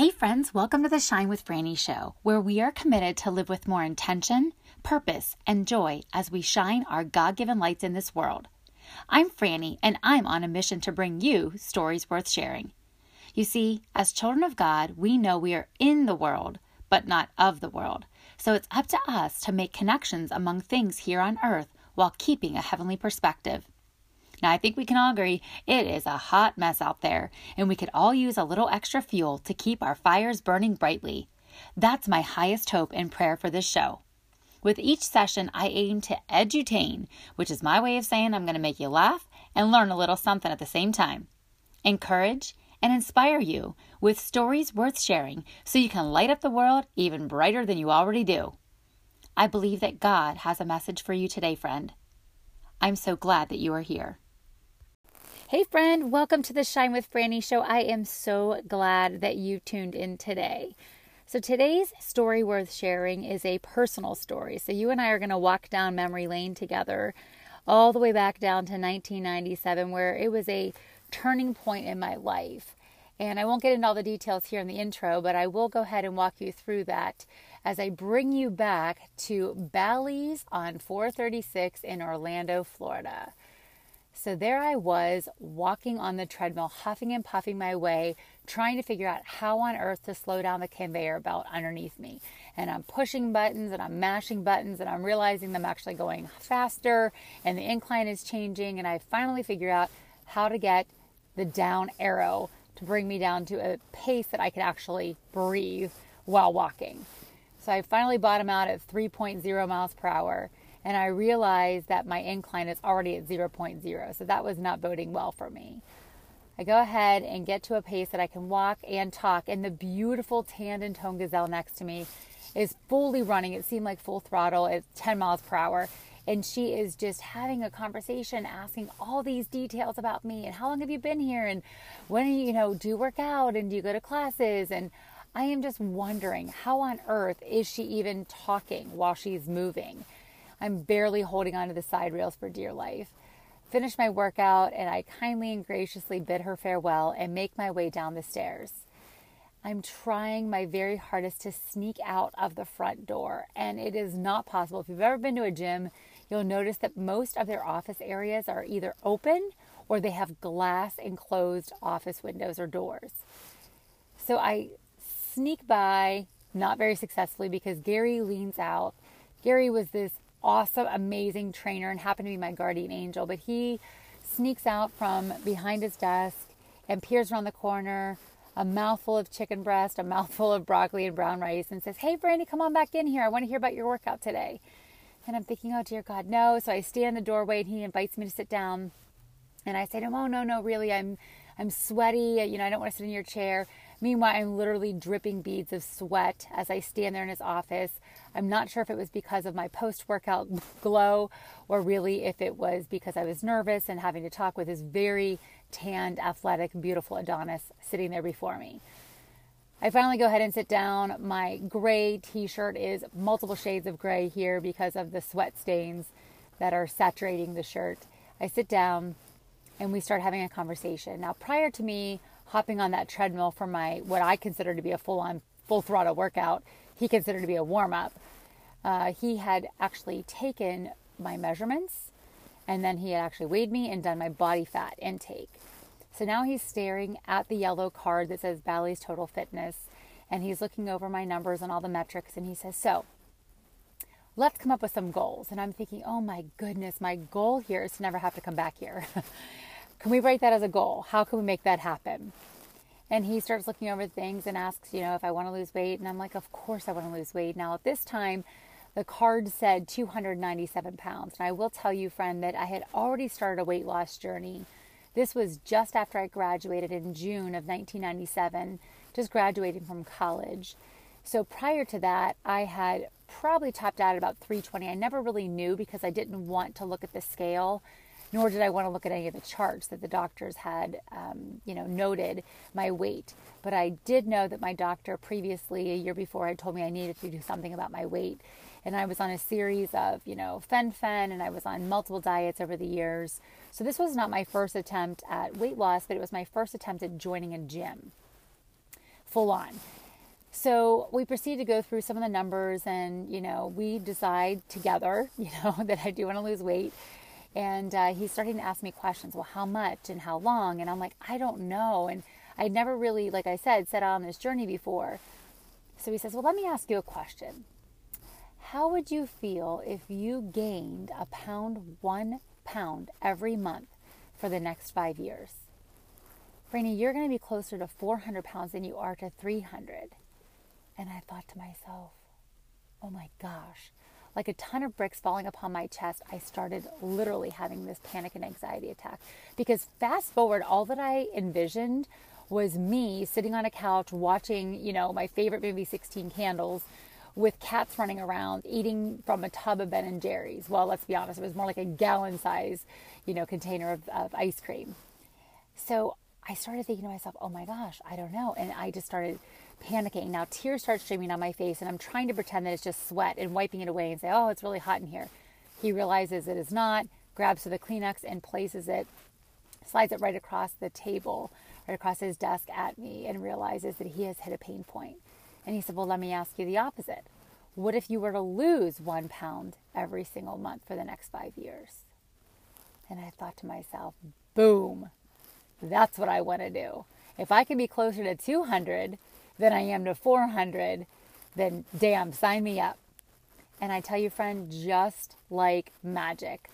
Hey, friends, welcome to the Shine with Franny show, where we are committed to live with more intention, purpose, and joy as we shine our God given lights in this world. I'm Franny, and I'm on a mission to bring you stories worth sharing. You see, as children of God, we know we are in the world, but not of the world. So it's up to us to make connections among things here on earth while keeping a heavenly perspective. Now, I think we can all agree it is a hot mess out there, and we could all use a little extra fuel to keep our fires burning brightly. That's my highest hope and prayer for this show. With each session, I aim to edutain, which is my way of saying I'm going to make you laugh and learn a little something at the same time. Encourage and inspire you with stories worth sharing so you can light up the world even brighter than you already do. I believe that God has a message for you today, friend. I'm so glad that you are here. Hey, friend, welcome to the Shine with Franny show. I am so glad that you tuned in today. So, today's story worth sharing is a personal story. So, you and I are going to walk down memory lane together, all the way back down to 1997, where it was a turning point in my life. And I won't get into all the details here in the intro, but I will go ahead and walk you through that as I bring you back to Bally's on 436 in Orlando, Florida. So there I was walking on the treadmill, huffing and puffing my way, trying to figure out how on earth to slow down the conveyor belt underneath me. And I'm pushing buttons and I'm mashing buttons and I'm realizing I'm actually going faster and the incline is changing. And I finally figure out how to get the down arrow to bring me down to a pace that I could actually breathe while walking. So I finally bottom out at 3.0 miles per hour and I realized that my incline is already at 0.0, so that was not boding well for me. I go ahead and get to a pace that I can walk and talk, and the beautiful tanned and toned gazelle next to me is fully running. It seemed like full throttle at 10 miles per hour. And she is just having a conversation, asking all these details about me and how long have you been here and when you, you know, do you work out and do you go to classes? And I am just wondering how on earth is she even talking while she's moving? I'm barely holding onto the side rails for dear life. Finish my workout, and I kindly and graciously bid her farewell and make my way down the stairs. I'm trying my very hardest to sneak out of the front door, and it is not possible. If you've ever been to a gym, you'll notice that most of their office areas are either open or they have glass enclosed office windows or doors. So I sneak by, not very successfully, because Gary leans out. Gary was this awesome, amazing trainer and happened to be my guardian angel. But he sneaks out from behind his desk and peers around the corner, a mouthful of chicken breast, a mouthful of broccoli and brown rice, and says, Hey, Franny, come on back in here. I want to hear about your workout today. And I'm thinking, Oh, dear God, no. So I stand in the doorway and he invites me to sit down. And I say to him, Oh, no, no, really, I'm. I'm sweaty, you know, I don't want to sit in your chair. Meanwhile, I'm literally dripping beads of sweat as I stand there in his office. I'm not sure if it was because of my post workout glow or really if it was because I was nervous and having to talk with this very tanned, athletic, beautiful Adonis sitting there before me. I finally go ahead and sit down. My gray t shirt is multiple shades of gray here because of the sweat stains that are saturating the shirt. I sit down and we start having a conversation. Now, prior to me hopping on that treadmill for my what I consider to be a full on full throttle workout, he considered to be a warm up. Uh, he had actually taken my measurements and then he had actually weighed me and done my body fat intake. So now he's staring at the yellow card that says Bally's Total Fitness and he's looking over my numbers and all the metrics and he says, So, let's come up with some goals. And I'm thinking, oh my goodness, my goal here is to never have to come back here. Can we write that as a goal? How can we make that happen? And he starts looking over things and asks, you know, if I want to lose weight. And I'm like, of course I want to lose weight. Now, at this time, the card said 297 pounds. And I will tell you, friend, that I had already started a weight loss journey. This was just after I graduated in June of 1997, just graduating from college. So prior to that, I had probably topped out at about 320. I never really knew because I didn't want to look at the scale nor did I want to look at any of the charts that the doctors had, um, you know, noted my weight. But I did know that my doctor previously, a year before, had told me I needed to do something about my weight. And I was on a series of, you know, fen-phen, and I was on multiple diets over the years. So this was not my first attempt at weight loss, but it was my first attempt at joining a gym. full on. So we proceed to go through some of the numbers, and you know, we decide together, you know, that I do want to lose weight. And uh, he's starting to ask me questions. Well, how much and how long? And I'm like, I don't know. And I'd never really, like I said, set out on this journey before. So he says, Well, let me ask you a question. How would you feel if you gained a pound, one pound every month for the next five years? Franny, you're going to be closer to 400 pounds than you are to 300. And I thought to myself, oh my gosh, like a ton of bricks falling upon my chest, I started literally having this panic and anxiety attack. Because fast forward, all that I envisioned was me sitting on a couch watching, you know, my favorite movie, 16 Candles, with cats running around eating from a tub of Ben and Jerry's. Well, let's be honest, it was more like a gallon size, you know, container of, of ice cream. So I started thinking to myself, oh my gosh, I don't know. And I just started panicking. Now tears start streaming down my face, and I'm trying to pretend that it's just sweat and wiping it away and say, "Oh, it's really hot in here." He realizes it is not, grabs the Kleenex and places it, slides it right across the table, right across his desk at me, and realizes that he has hit a pain point. And he said, "Well, let me ask you the opposite. What if you were to lose one pound every single month for the next five years?" And I thought to myself, "Boom." That's what I want to do. If I can be closer to 200 than I am to 400, then damn, sign me up. And I tell you, friend, just like magic.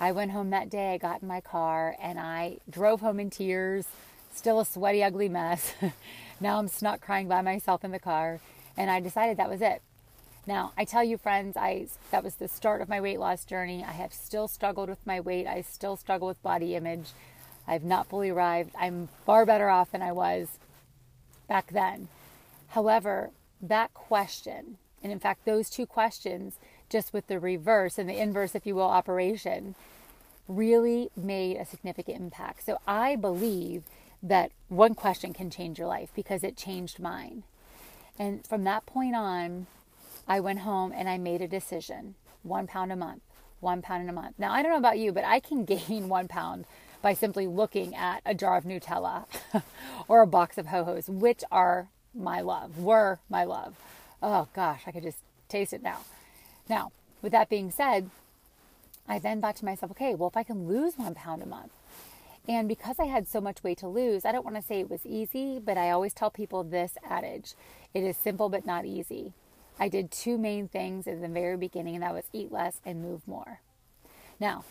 I went home that day, I got in my car, and I drove home in tears, still a sweaty, ugly mess. now I'm snot crying by myself in the car, and I decided that was it. Now, I tell you, friends, I that was the start of my weight loss journey. I have still struggled with my weight. I still struggle with body image. I've not fully arrived. I'm far better off than I was back then. However, that question, and in fact, those two questions, just with the reverse and the inverse, if you will, operation, really made a significant impact. So I believe that one question can change your life because it changed mine. And from that point on, I went home and I made a decision one pound a month, one pound in a month. Now, I don't know about you, but I can gain one pound by simply looking at a jar of Nutella or a box of Ho Ho's, which are my love, were my love. Oh gosh, I could just taste it now. Now, with that being said, I then thought to myself, okay, well, if I can lose one pound a month, and because I had so much weight to lose, I don't want to say it was easy, but I always tell people this adage it is simple but not easy. I did two main things in the very beginning, and that was eat less and move more. Now,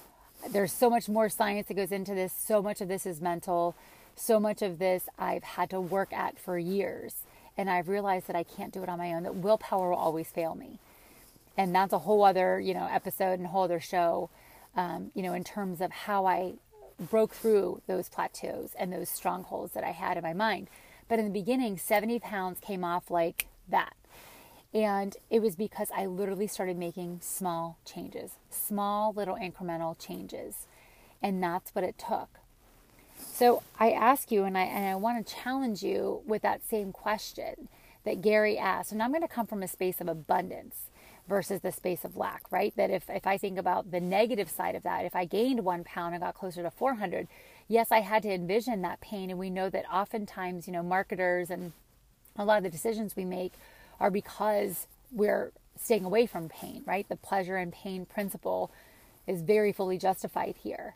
there's so much more science that goes into this, so much of this is mental, so much of this I've had to work at for years and I've realized that I can't do it on my own, that willpower will always fail me. And that's a whole other, you know, episode and whole other show, um, you know, in terms of how I broke through those plateaus and those strongholds that I had in my mind. But in the beginning, 70 pounds came off like that. And it was because I literally started making small changes, small little incremental changes. And that's what it took. So I ask you, and I, and I want to challenge you with that same question that Gary asked. And I'm going to come from a space of abundance versus the space of lack, right? That if, if I think about the negative side of that, if I gained one pound and got closer to 400, yes, I had to envision that pain. And we know that oftentimes, you know, marketers and a lot of the decisions we make are because we're staying away from pain, right? The pleasure and pain principle is very fully justified here.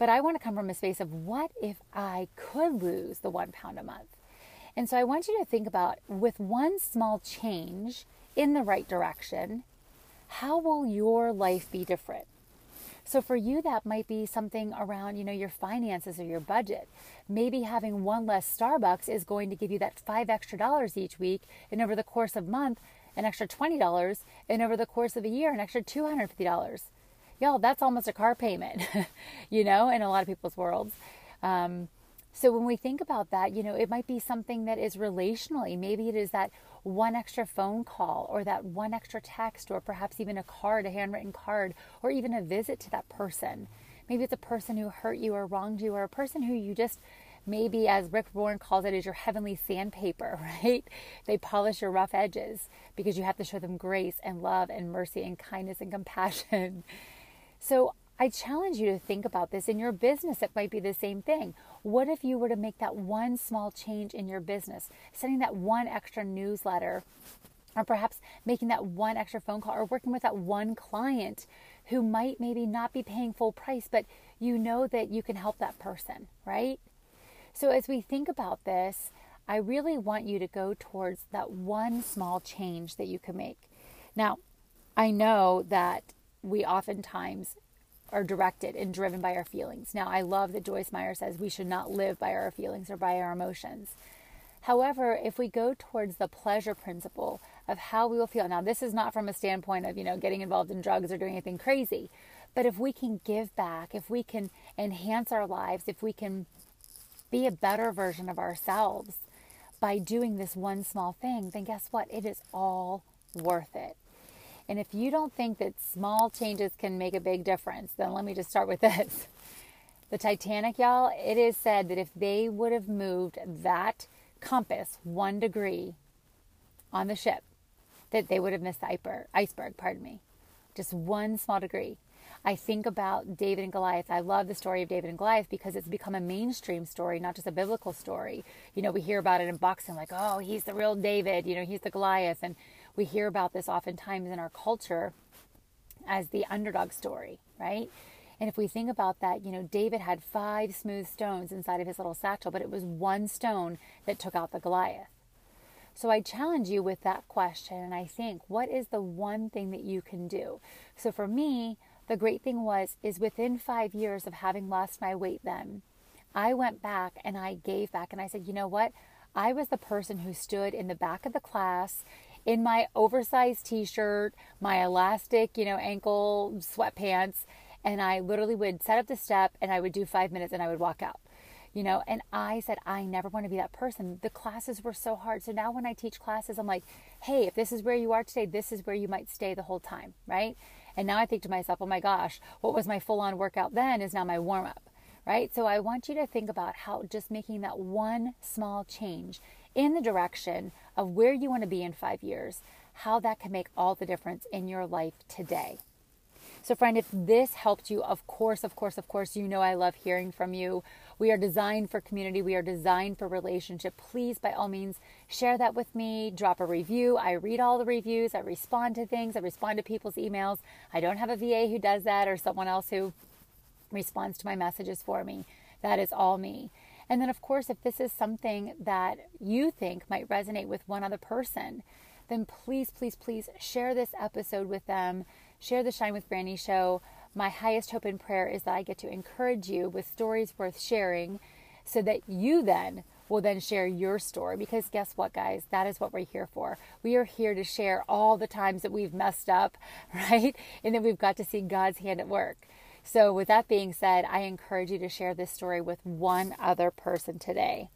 But I want to come from a space of what if I could lose the one pound a month? And so I want you to think about with one small change in the right direction, how will your life be different? So for you, that might be something around, you know, your finances or your budget. Maybe having one less Starbucks is going to give you that five extra dollars each week, and over the course of a month, an extra twenty dollars, and over the course of a year, an extra two hundred fifty dollars y'all, that's almost a car payment, you know, in a lot of people's worlds. Um, so when we think about that, you know, it might be something that is relationally. Maybe it is that one extra phone call or that one extra text or perhaps even a card, a handwritten card, or even a visit to that person. Maybe it's a person who hurt you or wronged you or a person who you just maybe as Rick Warren calls it is your heavenly sandpaper, right? They polish your rough edges because you have to show them grace and love and mercy and kindness and compassion. So I challenge you to think about this in your business. It might be the same thing. What if you were to make that one small change in your business, sending that one extra newsletter, or perhaps making that one extra phone call, or working with that one client who might maybe not be paying full price, but you know that you can help that person, right? So as we think about this, I really want you to go towards that one small change that you can make. Now, I know that we oftentimes are directed and driven by our feelings. Now, I love that Joyce Meyer says we should not live by our feelings or by our emotions. However, if we go towards the pleasure principle of how we will feel, now this is not from a standpoint of, you know, getting involved in drugs or doing anything crazy, but if we can give back, if we can enhance our lives, if we can be a better version of ourselves by doing this one small thing, then guess what? It is all worth it. And if you don't think that small changes can make a big difference, then let me just start with this. The Titanic, y'all, it is said that if they would have moved that compass one degree on the ship, that they would have missed the iceberg, pardon me. Just one small degree. I think about David and Goliath. I love the story of David and Goliath because it's become a mainstream story, not just a biblical story. You know, we hear about it in boxing, like, oh, he's the real David, you know, he's the Goliath. And we hear about this oftentimes in our culture as the underdog story, right? And if we think about that, you know, David had five smooth stones inside of his little satchel, but it was one stone that took out the Goliath. So I challenge you with that question and I think, what is the one thing that you can do? So for me, the great thing was is within 5 years of having lost my weight then, I went back and I gave back and I said, "You know what? I was the person who stood in the back of the class in my oversized t-shirt, my elastic, you know, ankle sweatpants, and I literally would set up the step and I would do 5 minutes and I would walk out. You know, and I said I never want to be that person. The classes were so hard. So now when I teach classes, I'm like, "Hey, if this is where you are today, this is where you might stay the whole time," right? And now I think to myself, "Oh my gosh, what was my full-on workout then is now my warm-up." Right? So I want you to think about how just making that one small change in the direction of where you want to be in five years, how that can make all the difference in your life today. So, friend, if this helped you, of course, of course, of course, you know I love hearing from you. We are designed for community, we are designed for relationship. Please, by all means, share that with me. Drop a review. I read all the reviews, I respond to things, I respond to people's emails. I don't have a VA who does that or someone else who responds to my messages for me. That is all me. And then, of course, if this is something that you think might resonate with one other person, then please, please, please share this episode with them. Share the Shine with Franny show. My highest hope and prayer is that I get to encourage you with stories worth sharing so that you then will then share your story. Because guess what, guys? That is what we're here for. We are here to share all the times that we've messed up, right? And then we've got to see God's hand at work. So, with that being said, I encourage you to share this story with one other person today.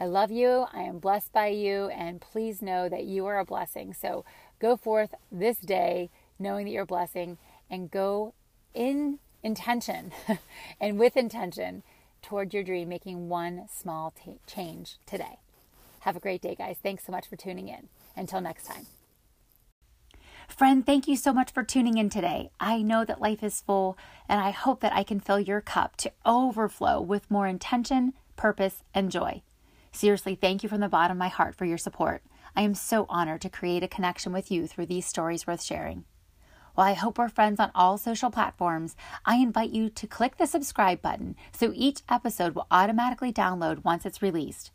I love you. I am blessed by you. And please know that you are a blessing. So, go forth this day knowing that you're a blessing and go in intention and with intention toward your dream, making one small t- change today. Have a great day, guys. Thanks so much for tuning in. Until next time. Friend, thank you so much for tuning in today. I know that life is full, and I hope that I can fill your cup to overflow with more intention, purpose, and joy. Seriously, thank you from the bottom of my heart for your support. I am so honored to create a connection with you through these stories worth sharing. While I hope we're friends on all social platforms, I invite you to click the subscribe button so each episode will automatically download once it's released.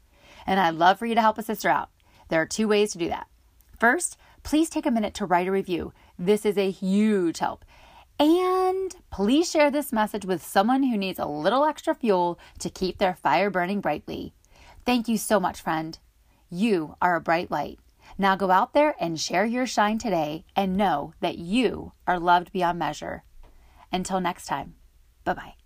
And I'd love for you to help a sister out. There are two ways to do that. First, please take a minute to write a review. This is a huge help. And please share this message with someone who needs a little extra fuel to keep their fire burning brightly. Thank you so much, friend. You are a bright light. Now go out there and share your shine today and know that you are loved beyond measure. Until next time, bye bye.